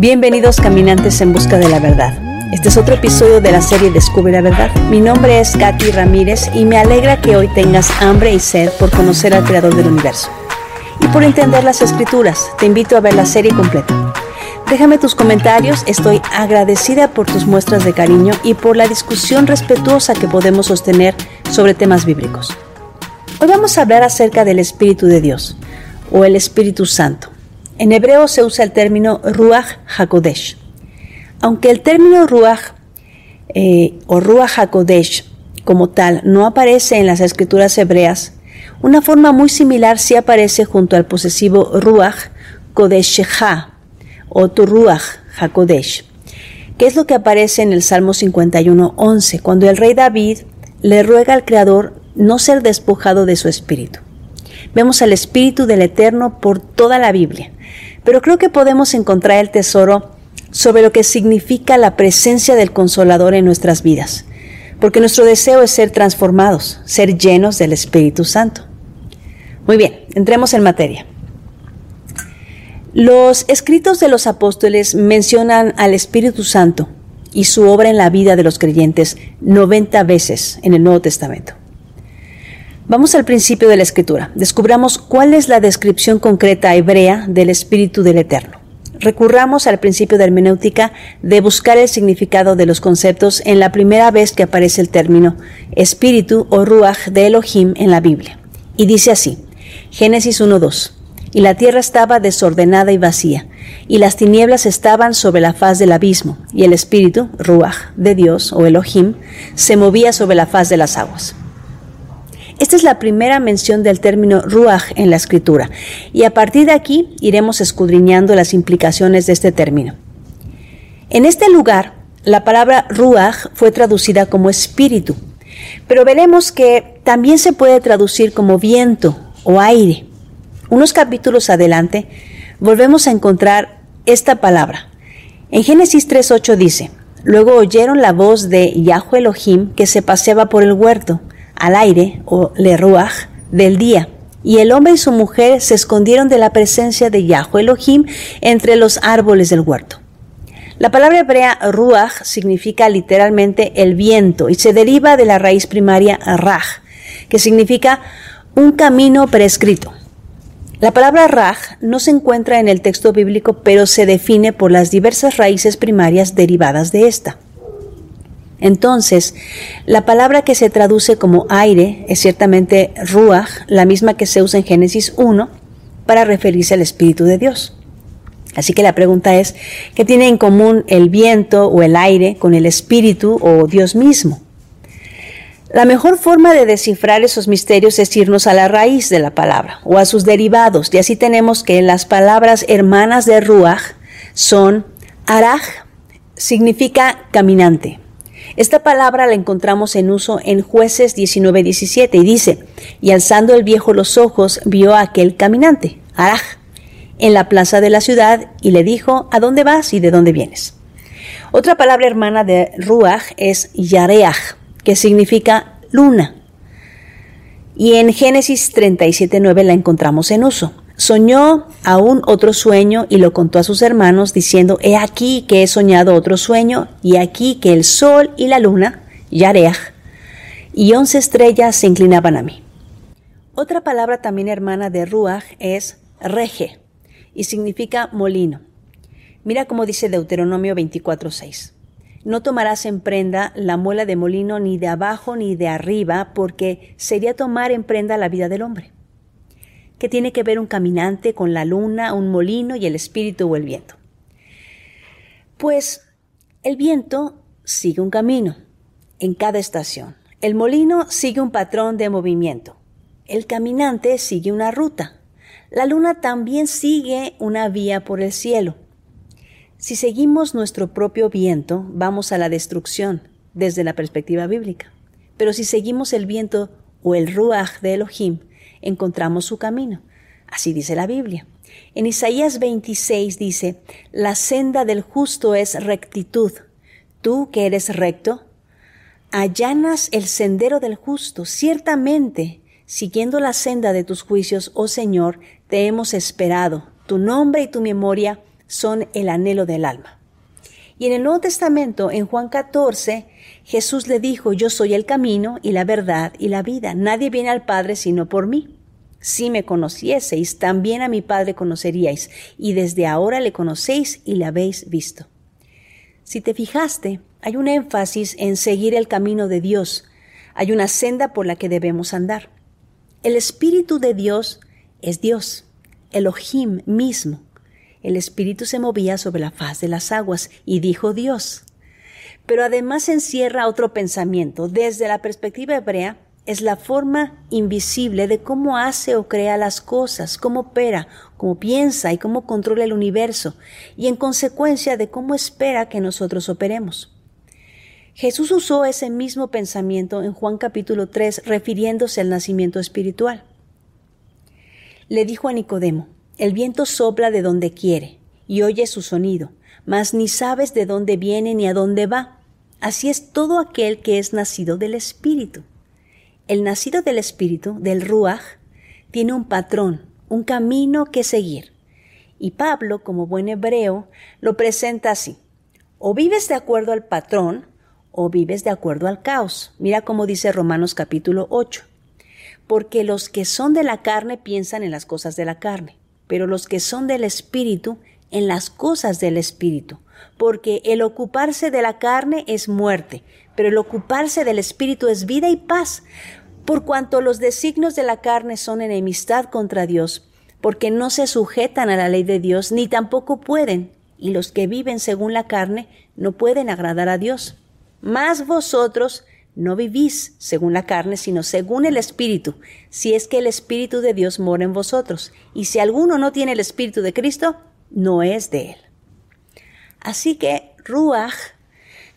Bienvenidos caminantes en busca de la verdad. Este es otro episodio de la serie Descubre la verdad. Mi nombre es Katy Ramírez y me alegra que hoy tengas hambre y sed por conocer al Creador del universo y por entender las escrituras. Te invito a ver la serie completa. Déjame tus comentarios, estoy agradecida por tus muestras de cariño y por la discusión respetuosa que podemos sostener sobre temas bíblicos. Hoy vamos a hablar acerca del Espíritu de Dios o el Espíritu Santo. En hebreo se usa el término Ruach HaKodesh. Aunque el término Ruach eh, o Ruach HaKodesh como tal no aparece en las escrituras hebreas, una forma muy similar sí aparece junto al posesivo Ruach Kodeshha o tu HaKodesh, que es lo que aparece en el Salmo 51.11, cuando el rey David le ruega al Creador no ser despojado de su espíritu. Vemos al Espíritu del Eterno por toda la Biblia, pero creo que podemos encontrar el tesoro sobre lo que significa la presencia del Consolador en nuestras vidas, porque nuestro deseo es ser transformados, ser llenos del Espíritu Santo. Muy bien, entremos en materia. Los escritos de los apóstoles mencionan al Espíritu Santo y su obra en la vida de los creyentes 90 veces en el Nuevo Testamento. Vamos al principio de la escritura. Descubramos cuál es la descripción concreta hebrea del Espíritu del Eterno. Recurramos al principio de hermenéutica de buscar el significado de los conceptos en la primera vez que aparece el término espíritu o ruach de Elohim en la Biblia. Y dice así, Génesis 1.2, y la tierra estaba desordenada y vacía, y las tinieblas estaban sobre la faz del abismo, y el espíritu, ruach, de Dios o Elohim, se movía sobre la faz de las aguas. Esta es la primera mención del término ruach en la escritura, y a partir de aquí iremos escudriñando las implicaciones de este término. En este lugar, la palabra ruach fue traducida como espíritu, pero veremos que también se puede traducir como viento o aire. Unos capítulos adelante volvemos a encontrar esta palabra. En Génesis 3.8 dice, Luego oyeron la voz de Yahweh Elohim que se paseaba por el huerto al aire o le ruach del día. Y el hombre y su mujer se escondieron de la presencia de Yahweh Elohim entre los árboles del huerto. La palabra hebrea ruach significa literalmente el viento y se deriva de la raíz primaria raj, que significa un camino prescrito. La palabra raj no se encuentra en el texto bíblico, pero se define por las diversas raíces primarias derivadas de esta. Entonces, la palabra que se traduce como aire es ciertamente ruach, la misma que se usa en Génesis 1 para referirse al Espíritu de Dios. Así que la pregunta es, ¿qué tiene en común el viento o el aire con el Espíritu o Dios mismo? La mejor forma de descifrar esos misterios es irnos a la raíz de la palabra o a sus derivados, y así tenemos que las palabras hermanas de ruach son araj, significa caminante, esta palabra la encontramos en uso en jueces 19-17 y dice, y alzando el viejo los ojos vio a aquel caminante, Araj, en la plaza de la ciudad y le dijo, ¿a dónde vas y de dónde vienes? Otra palabra hermana de Ruach es Yareach, que significa luna. Y en Génesis 37.9 la encontramos en uso. Soñó aún otro sueño y lo contó a sus hermanos, diciendo, He aquí que he soñado otro sueño, y aquí que el sol y la luna, Yareach, y once estrellas se inclinaban a mí. Otra palabra también hermana de Ruach es rege, y significa molino. Mira cómo dice Deuteronomio 24:6. No tomarás en prenda la muela de molino ni de abajo ni de arriba, porque sería tomar en prenda la vida del hombre. ¿Qué tiene que ver un caminante con la luna, un molino y el espíritu o el viento? Pues el viento sigue un camino en cada estación. El molino sigue un patrón de movimiento. El caminante sigue una ruta. La luna también sigue una vía por el cielo. Si seguimos nuestro propio viento, vamos a la destrucción desde la perspectiva bíblica. Pero si seguimos el viento o el ruach de Elohim, encontramos su camino. Así dice la Biblia. En Isaías 26 dice, La senda del justo es rectitud, tú que eres recto, allanas el sendero del justo. Ciertamente, siguiendo la senda de tus juicios, oh Señor, te hemos esperado. Tu nombre y tu memoria son el anhelo del alma. Y en el Nuevo Testamento, en Juan 14, Jesús le dijo, yo soy el camino y la verdad y la vida. Nadie viene al Padre sino por mí. Si me conocieseis, también a mi Padre conoceríais, y desde ahora le conocéis y le habéis visto. Si te fijaste, hay un énfasis en seguir el camino de Dios. Hay una senda por la que debemos andar. El Espíritu de Dios es Dios, Elohim mismo. El Espíritu se movía sobre la faz de las aguas y dijo Dios. Pero además encierra otro pensamiento. Desde la perspectiva hebrea, es la forma invisible de cómo hace o crea las cosas, cómo opera, cómo piensa y cómo controla el universo, y en consecuencia de cómo espera que nosotros operemos. Jesús usó ese mismo pensamiento en Juan capítulo 3 refiriéndose al nacimiento espiritual. Le dijo a Nicodemo, el viento sopla de donde quiere y oye su sonido, mas ni sabes de dónde viene ni a dónde va. Así es todo aquel que es nacido del Espíritu. El nacido del Espíritu, del Ruach, tiene un patrón, un camino que seguir. Y Pablo, como buen hebreo, lo presenta así. O vives de acuerdo al patrón, o vives de acuerdo al caos. Mira cómo dice Romanos capítulo 8. Porque los que son de la carne piensan en las cosas de la carne, pero los que son del Espíritu en las cosas del Espíritu, porque el ocuparse de la carne es muerte, pero el ocuparse del Espíritu es vida y paz, por cuanto los designios de la carne son enemistad contra Dios, porque no se sujetan a la ley de Dios, ni tampoco pueden, y los que viven según la carne no pueden agradar a Dios. Mas vosotros no vivís según la carne, sino según el Espíritu, si es que el Espíritu de Dios mora en vosotros, y si alguno no tiene el Espíritu de Cristo, no es de él. Así que Ruach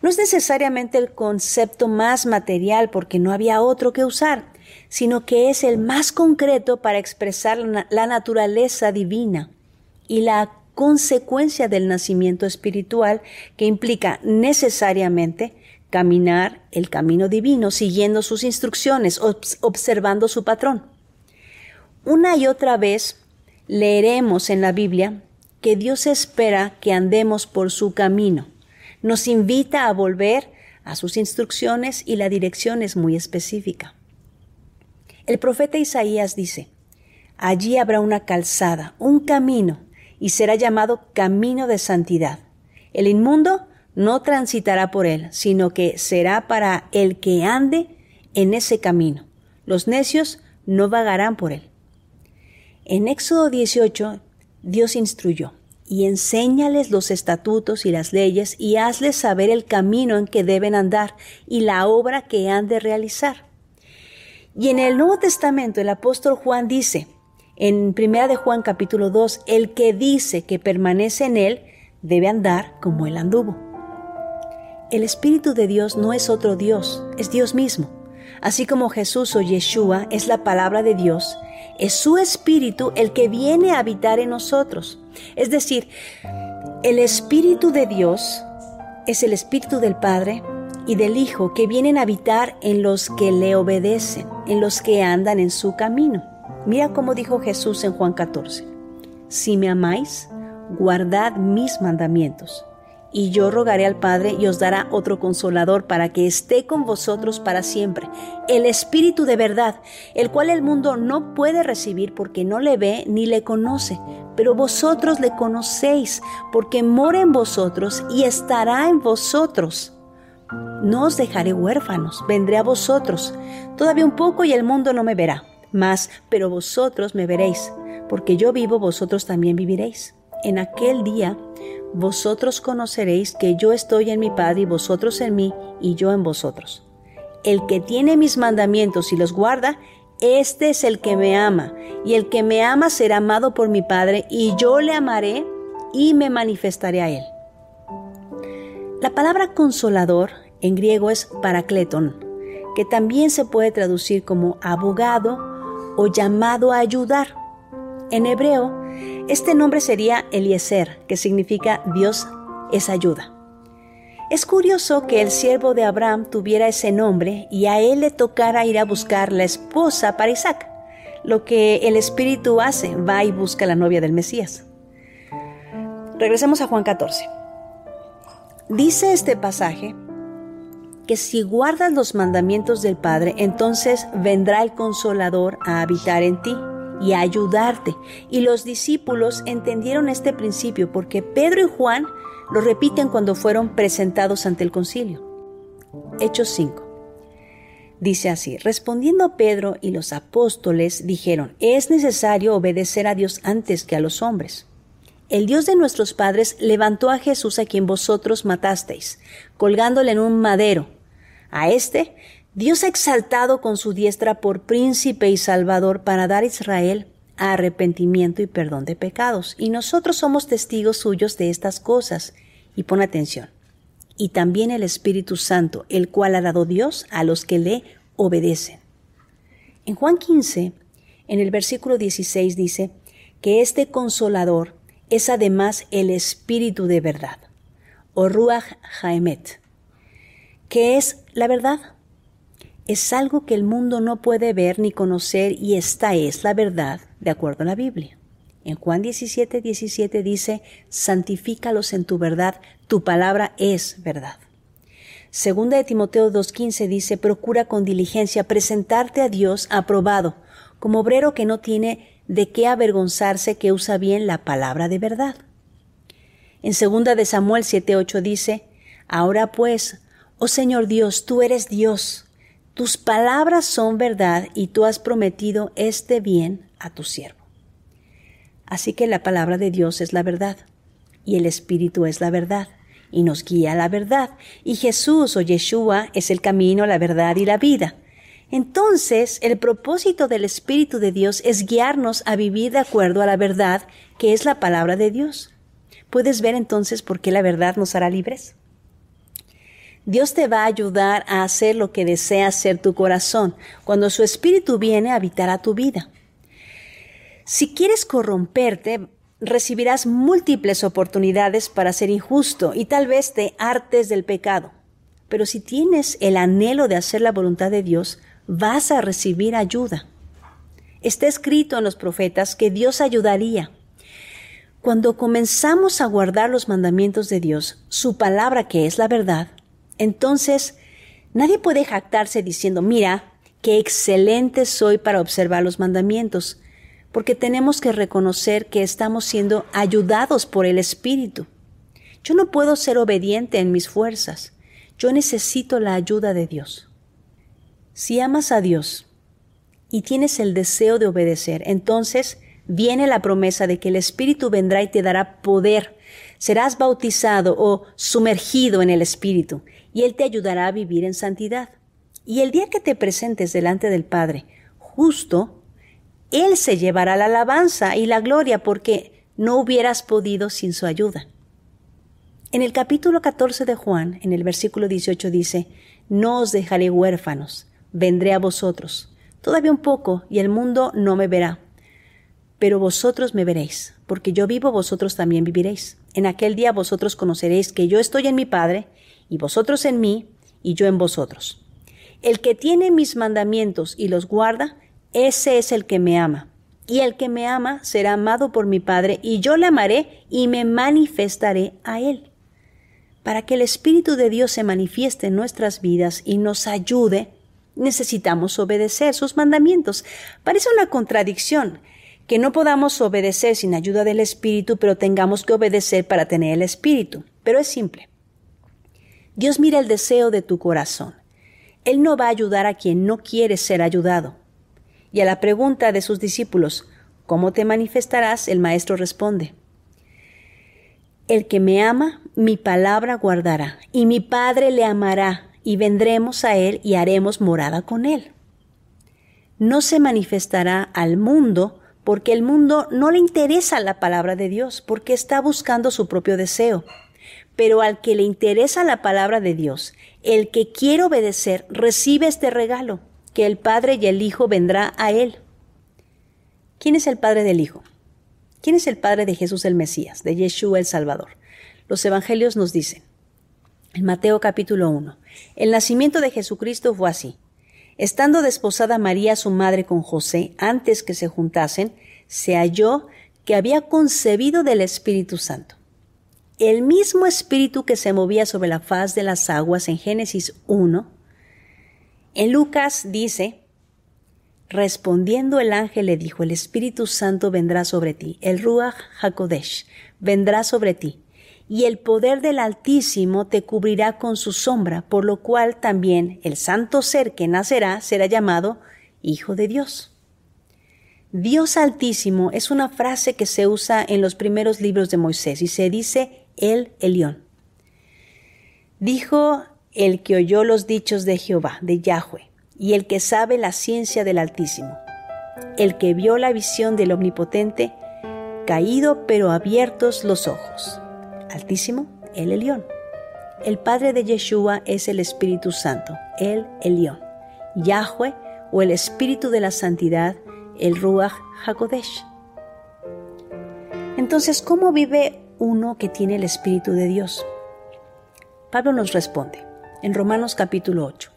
no es necesariamente el concepto más material porque no había otro que usar, sino que es el más concreto para expresar la naturaleza divina y la consecuencia del nacimiento espiritual que implica necesariamente caminar el camino divino siguiendo sus instrucciones, observando su patrón. Una y otra vez leeremos en la Biblia que Dios espera que andemos por su camino. Nos invita a volver a sus instrucciones y la dirección es muy específica. El profeta Isaías dice, Allí habrá una calzada, un camino, y será llamado camino de santidad. El inmundo no transitará por él, sino que será para el que ande en ese camino. Los necios no vagarán por él. En Éxodo 18 Dios instruyó, y enséñales los estatutos y las leyes, y hazles saber el camino en que deben andar y la obra que han de realizar. Y en el Nuevo Testamento el apóstol Juan dice, en Primera de Juan capítulo 2, el que dice que permanece en él debe andar como él anduvo. El Espíritu de Dios no es otro Dios, es Dios mismo. Así como Jesús o Yeshua es la palabra de Dios, es su espíritu el que viene a habitar en nosotros. Es decir, el espíritu de Dios es el espíritu del Padre y del Hijo que vienen a habitar en los que le obedecen, en los que andan en su camino. Mira cómo dijo Jesús en Juan 14. Si me amáis, guardad mis mandamientos y yo rogaré al Padre y os dará otro consolador para que esté con vosotros para siempre, el Espíritu de verdad, el cual el mundo no puede recibir porque no le ve ni le conoce, pero vosotros le conocéis porque mora en vosotros y estará en vosotros. No os dejaré huérfanos, vendré a vosotros. Todavía un poco y el mundo no me verá, mas, pero vosotros me veréis, porque yo vivo, vosotros también viviréis. En aquel día vosotros conoceréis que yo estoy en mi Padre y vosotros en mí y yo en vosotros. El que tiene mis mandamientos y los guarda, este es el que me ama, y el que me ama será amado por mi Padre, y yo le amaré y me manifestaré a él. La palabra consolador en griego es paracleton, que también se puede traducir como abogado o llamado a ayudar. En hebreo, este nombre sería Eliezer, que significa Dios es ayuda. Es curioso que el siervo de Abraham tuviera ese nombre y a él le tocara ir a buscar la esposa para Isaac. Lo que el Espíritu hace, va y busca la novia del Mesías. Regresemos a Juan 14. Dice este pasaje que si guardas los mandamientos del Padre, entonces vendrá el consolador a habitar en ti y ayudarte. Y los discípulos entendieron este principio porque Pedro y Juan lo repiten cuando fueron presentados ante el concilio. Hechos 5. Dice así, respondiendo Pedro y los apóstoles dijeron, es necesario obedecer a Dios antes que a los hombres. El Dios de nuestros padres levantó a Jesús a quien vosotros matasteis, colgándole en un madero. A este Dios ha exaltado con su diestra por príncipe y salvador para dar a Israel arrepentimiento y perdón de pecados. Y nosotros somos testigos suyos de estas cosas. Y pon atención. Y también el Espíritu Santo, el cual ha dado Dios a los que le obedecen. En Juan 15, en el versículo 16 dice que este consolador es además el Espíritu de verdad, o Ruach Haemet, que es la verdad es algo que el mundo no puede ver ni conocer y esta es la verdad de acuerdo a la Biblia. En Juan 17, 17 dice, santifícalos en tu verdad, tu palabra es verdad. Segunda de Timoteo 2.15 dice, procura con diligencia presentarte a Dios aprobado, como obrero que no tiene de qué avergonzarse, que usa bien la palabra de verdad. En segunda de Samuel 7.8 dice, ahora pues, oh Señor Dios, tú eres Dios, tus palabras son verdad y tú has prometido este bien a tu siervo. Así que la palabra de Dios es la verdad y el Espíritu es la verdad y nos guía a la verdad y Jesús o Yeshua es el camino, la verdad y la vida. Entonces, el propósito del Espíritu de Dios es guiarnos a vivir de acuerdo a la verdad que es la palabra de Dios. ¿Puedes ver entonces por qué la verdad nos hará libres? Dios te va a ayudar a hacer lo que desea hacer tu corazón cuando su espíritu viene a habitar a tu vida. Si quieres corromperte, recibirás múltiples oportunidades para ser injusto y tal vez te hartes del pecado. Pero si tienes el anhelo de hacer la voluntad de Dios, vas a recibir ayuda. Está escrito en los profetas que Dios ayudaría. Cuando comenzamos a guardar los mandamientos de Dios, su palabra que es la verdad, entonces, nadie puede jactarse diciendo, mira, qué excelente soy para observar los mandamientos, porque tenemos que reconocer que estamos siendo ayudados por el Espíritu. Yo no puedo ser obediente en mis fuerzas, yo necesito la ayuda de Dios. Si amas a Dios y tienes el deseo de obedecer, entonces viene la promesa de que el Espíritu vendrá y te dará poder. Serás bautizado o sumergido en el Espíritu y Él te ayudará a vivir en santidad. Y el día que te presentes delante del Padre, justo, Él se llevará la alabanza y la gloria porque no hubieras podido sin su ayuda. En el capítulo 14 de Juan, en el versículo 18 dice, No os dejaré huérfanos, vendré a vosotros. Todavía un poco y el mundo no me verá pero vosotros me veréis, porque yo vivo, vosotros también viviréis. En aquel día vosotros conoceréis que yo estoy en mi Padre, y vosotros en mí, y yo en vosotros. El que tiene mis mandamientos y los guarda, ese es el que me ama. Y el que me ama será amado por mi Padre, y yo le amaré y me manifestaré a él. Para que el Espíritu de Dios se manifieste en nuestras vidas y nos ayude, necesitamos obedecer sus mandamientos. Parece una contradicción, que no podamos obedecer sin ayuda del Espíritu, pero tengamos que obedecer para tener el Espíritu. Pero es simple. Dios mira el deseo de tu corazón. Él no va a ayudar a quien no quiere ser ayudado. Y a la pregunta de sus discípulos, ¿cómo te manifestarás? El Maestro responde, El que me ama, mi palabra guardará, y mi Padre le amará, y vendremos a Él y haremos morada con Él. No se manifestará al mundo porque el mundo no le interesa la palabra de Dios, porque está buscando su propio deseo. Pero al que le interesa la palabra de Dios, el que quiere obedecer, recibe este regalo, que el Padre y el Hijo vendrá a él. ¿Quién es el Padre del Hijo? ¿Quién es el Padre de Jesús el Mesías, de Yeshua el Salvador? Los evangelios nos dicen, En Mateo capítulo 1. El nacimiento de Jesucristo fue así. Estando desposada María su madre con José, antes que se juntasen, se halló que había concebido del Espíritu Santo. El mismo Espíritu que se movía sobre la faz de las aguas en Génesis 1, en Lucas dice, Respondiendo el ángel le dijo, el Espíritu Santo vendrá sobre ti, el Ruach HaKodesh vendrá sobre ti, y el poder del Altísimo te cubrirá con su sombra, por lo cual también el santo ser que nacerá será llamado Hijo de Dios. Dios Altísimo es una frase que se usa en los primeros libros de Moisés y se dice el Elión. Dijo el que oyó los dichos de Jehová, de Yahweh, y el que sabe la ciencia del Altísimo, el que vio la visión del Omnipotente, caído pero abiertos los ojos. Altísimo, el Elión. El Padre de Yeshua es el Espíritu Santo, el Elión. Yahweh o el Espíritu de la Santidad, el Ruach HaKodesh. Entonces, ¿cómo vive uno que tiene el Espíritu de Dios? Pablo nos responde en Romanos capítulo 8.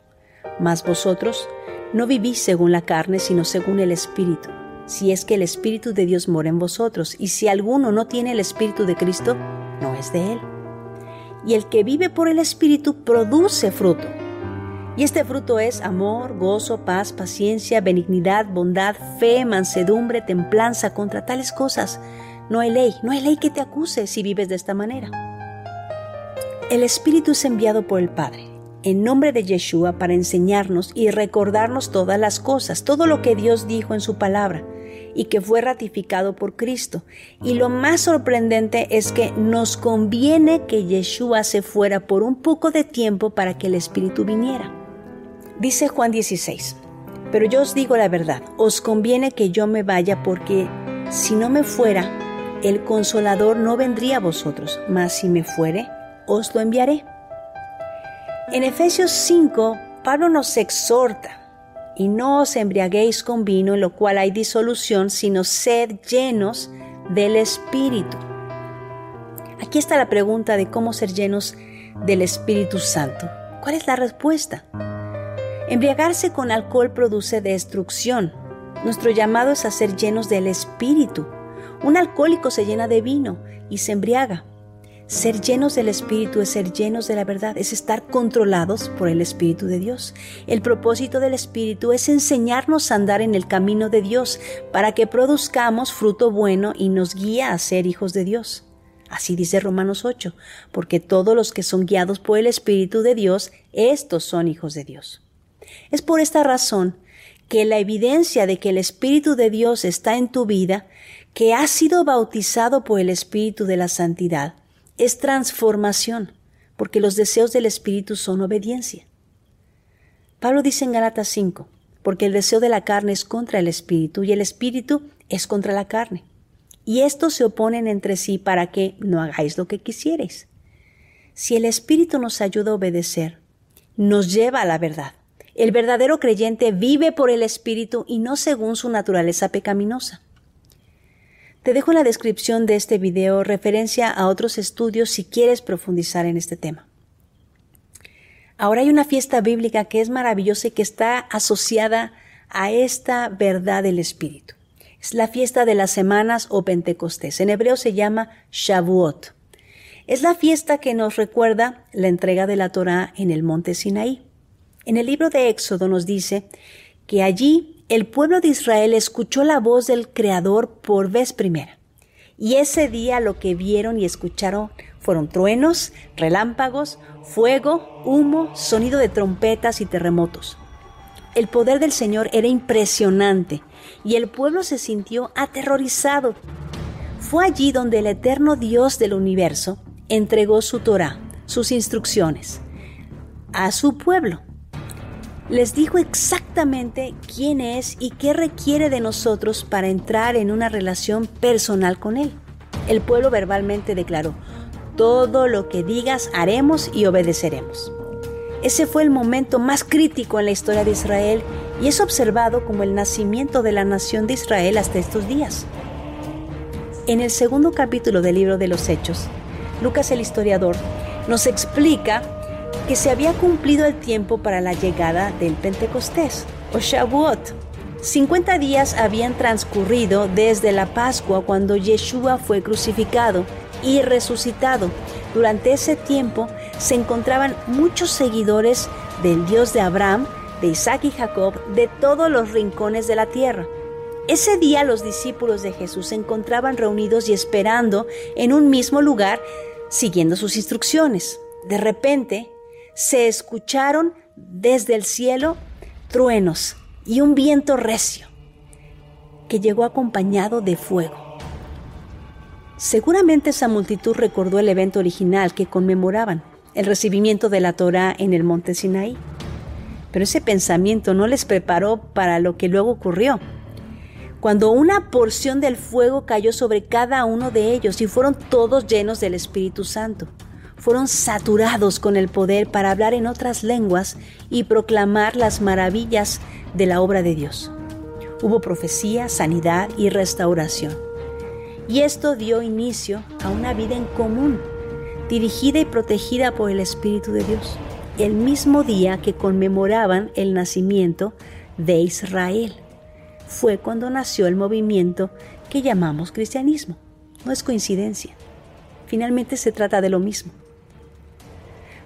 Mas vosotros no vivís según la carne, sino según el Espíritu, si es que el Espíritu de Dios mora en vosotros, y si alguno no tiene el Espíritu de Cristo, no es de él. Y el que vive por el Espíritu produce fruto. Y este fruto es amor, gozo, paz, paciencia, benignidad, bondad, fe, mansedumbre, templanza. Contra tales cosas no hay ley, no hay ley que te acuse si vives de esta manera. El Espíritu es enviado por el Padre en nombre de Yeshua para enseñarnos y recordarnos todas las cosas, todo lo que Dios dijo en su palabra y que fue ratificado por Cristo. Y lo más sorprendente es que nos conviene que Yeshua se fuera por un poco de tiempo para que el Espíritu viniera. Dice Juan 16, pero yo os digo la verdad, os conviene que yo me vaya porque si no me fuera, el consolador no vendría a vosotros, mas si me fuere, os lo enviaré. En Efesios 5, Pablo nos exhorta, y no os embriaguéis con vino en lo cual hay disolución, sino sed llenos del Espíritu. Aquí está la pregunta de cómo ser llenos del Espíritu Santo. ¿Cuál es la respuesta? Embriagarse con alcohol produce destrucción. Nuestro llamado es a ser llenos del Espíritu. Un alcohólico se llena de vino y se embriaga. Ser llenos del Espíritu es ser llenos de la verdad, es estar controlados por el Espíritu de Dios. El propósito del Espíritu es enseñarnos a andar en el camino de Dios para que produzcamos fruto bueno y nos guía a ser hijos de Dios. Así dice Romanos 8, porque todos los que son guiados por el Espíritu de Dios, estos son hijos de Dios. Es por esta razón que la evidencia de que el Espíritu de Dios está en tu vida, que has sido bautizado por el Espíritu de la Santidad, es transformación, porque los deseos del Espíritu son obediencia. Pablo dice en Galatas 5, porque el deseo de la carne es contra el Espíritu y el Espíritu es contra la carne. Y estos se oponen entre sí para que no hagáis lo que quisierais. Si el Espíritu nos ayuda a obedecer, nos lleva a la verdad. El verdadero creyente vive por el Espíritu y no según su naturaleza pecaminosa. Te dejo en la descripción de este video referencia a otros estudios si quieres profundizar en este tema. Ahora hay una fiesta bíblica que es maravillosa y que está asociada a esta verdad del Espíritu. Es la fiesta de las semanas o Pentecostés. En hebreo se llama Shavuot. Es la fiesta que nos recuerda la entrega de la Torá en el monte Sinaí. En el libro de Éxodo nos dice que allí el pueblo de Israel escuchó la voz del Creador por vez primera. Y ese día lo que vieron y escucharon fueron truenos, relámpagos, fuego, humo, sonido de trompetas y terremotos. El poder del Señor era impresionante y el pueblo se sintió aterrorizado. Fue allí donde el eterno Dios del universo entregó su Torah, sus instrucciones, a su pueblo les dijo exactamente quién es y qué requiere de nosotros para entrar en una relación personal con Él. El pueblo verbalmente declaró, todo lo que digas haremos y obedeceremos. Ese fue el momento más crítico en la historia de Israel y es observado como el nacimiento de la nación de Israel hasta estos días. En el segundo capítulo del libro de los Hechos, Lucas el historiador nos explica que se había cumplido el tiempo para la llegada del Pentecostés o Shavuot. 50 días habían transcurrido desde la Pascua cuando Yeshua fue crucificado y resucitado. Durante ese tiempo se encontraban muchos seguidores del Dios de Abraham, de Isaac y Jacob, de todos los rincones de la tierra. Ese día los discípulos de Jesús se encontraban reunidos y esperando en un mismo lugar, siguiendo sus instrucciones. De repente, se escucharon desde el cielo truenos y un viento recio que llegó acompañado de fuego. Seguramente esa multitud recordó el evento original que conmemoraban, el recibimiento de la Torá en el monte Sinaí. Pero ese pensamiento no les preparó para lo que luego ocurrió. Cuando una porción del fuego cayó sobre cada uno de ellos y fueron todos llenos del Espíritu Santo fueron saturados con el poder para hablar en otras lenguas y proclamar las maravillas de la obra de Dios. Hubo profecía, sanidad y restauración. Y esto dio inicio a una vida en común, dirigida y protegida por el Espíritu de Dios, el mismo día que conmemoraban el nacimiento de Israel. Fue cuando nació el movimiento que llamamos cristianismo. No es coincidencia. Finalmente se trata de lo mismo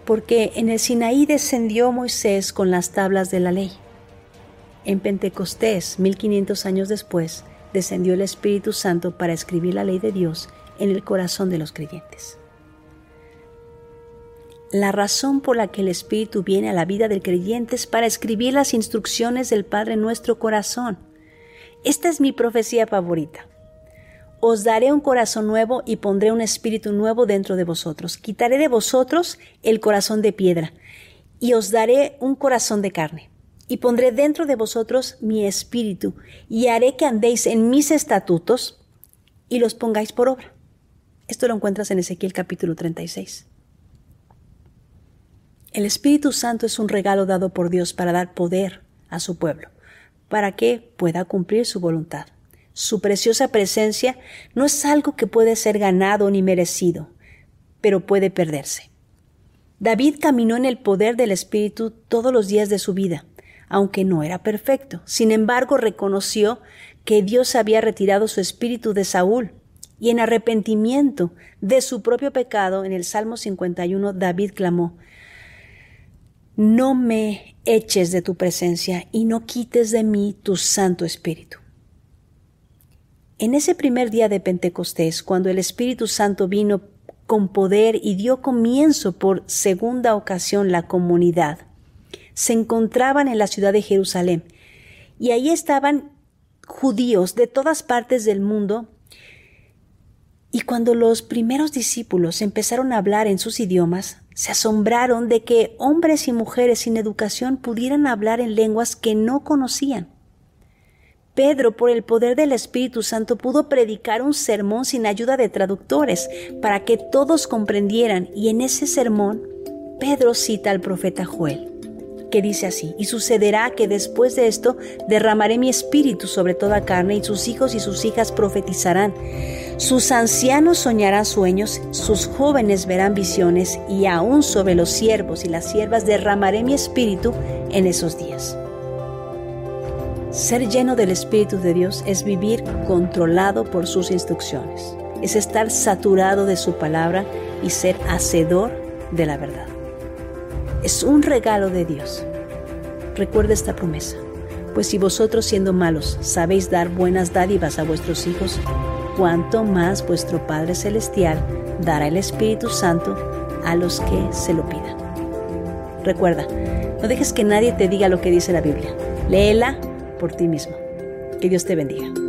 porque en el Sinaí descendió Moisés con las tablas de la ley. En Pentecostés, 1500 años después, descendió el Espíritu Santo para escribir la ley de Dios en el corazón de los creyentes. La razón por la que el Espíritu viene a la vida del creyente es para escribir las instrucciones del Padre en nuestro corazón. Esta es mi profecía favorita. Os daré un corazón nuevo y pondré un espíritu nuevo dentro de vosotros. Quitaré de vosotros el corazón de piedra y os daré un corazón de carne. Y pondré dentro de vosotros mi espíritu y haré que andéis en mis estatutos y los pongáis por obra. Esto lo encuentras en Ezequiel capítulo 36. El Espíritu Santo es un regalo dado por Dios para dar poder a su pueblo, para que pueda cumplir su voluntad. Su preciosa presencia no es algo que puede ser ganado ni merecido, pero puede perderse. David caminó en el poder del Espíritu todos los días de su vida, aunque no era perfecto. Sin embargo, reconoció que Dios había retirado su espíritu de Saúl, y en arrepentimiento de su propio pecado, en el Salmo 51, David clamó, No me eches de tu presencia y no quites de mí tu Santo Espíritu. En ese primer día de Pentecostés, cuando el Espíritu Santo vino con poder y dio comienzo por segunda ocasión la comunidad, se encontraban en la ciudad de Jerusalén y ahí estaban judíos de todas partes del mundo y cuando los primeros discípulos empezaron a hablar en sus idiomas, se asombraron de que hombres y mujeres sin educación pudieran hablar en lenguas que no conocían. Pedro, por el poder del Espíritu Santo, pudo predicar un sermón sin ayuda de traductores para que todos comprendieran y en ese sermón Pedro cita al profeta Joel, que dice así, y sucederá que después de esto derramaré mi espíritu sobre toda carne y sus hijos y sus hijas profetizarán. Sus ancianos soñarán sueños, sus jóvenes verán visiones y aún sobre los siervos y las siervas derramaré mi espíritu en esos días. Ser lleno del Espíritu de Dios es vivir controlado por sus instrucciones, es estar saturado de su palabra y ser hacedor de la verdad. Es un regalo de Dios. Recuerda esta promesa, pues si vosotros siendo malos sabéis dar buenas dádivas a vuestros hijos, cuanto más vuestro Padre Celestial dará el Espíritu Santo a los que se lo pidan. Recuerda, no dejes que nadie te diga lo que dice la Biblia. Léela por ti mismo. Que Dios te bendiga.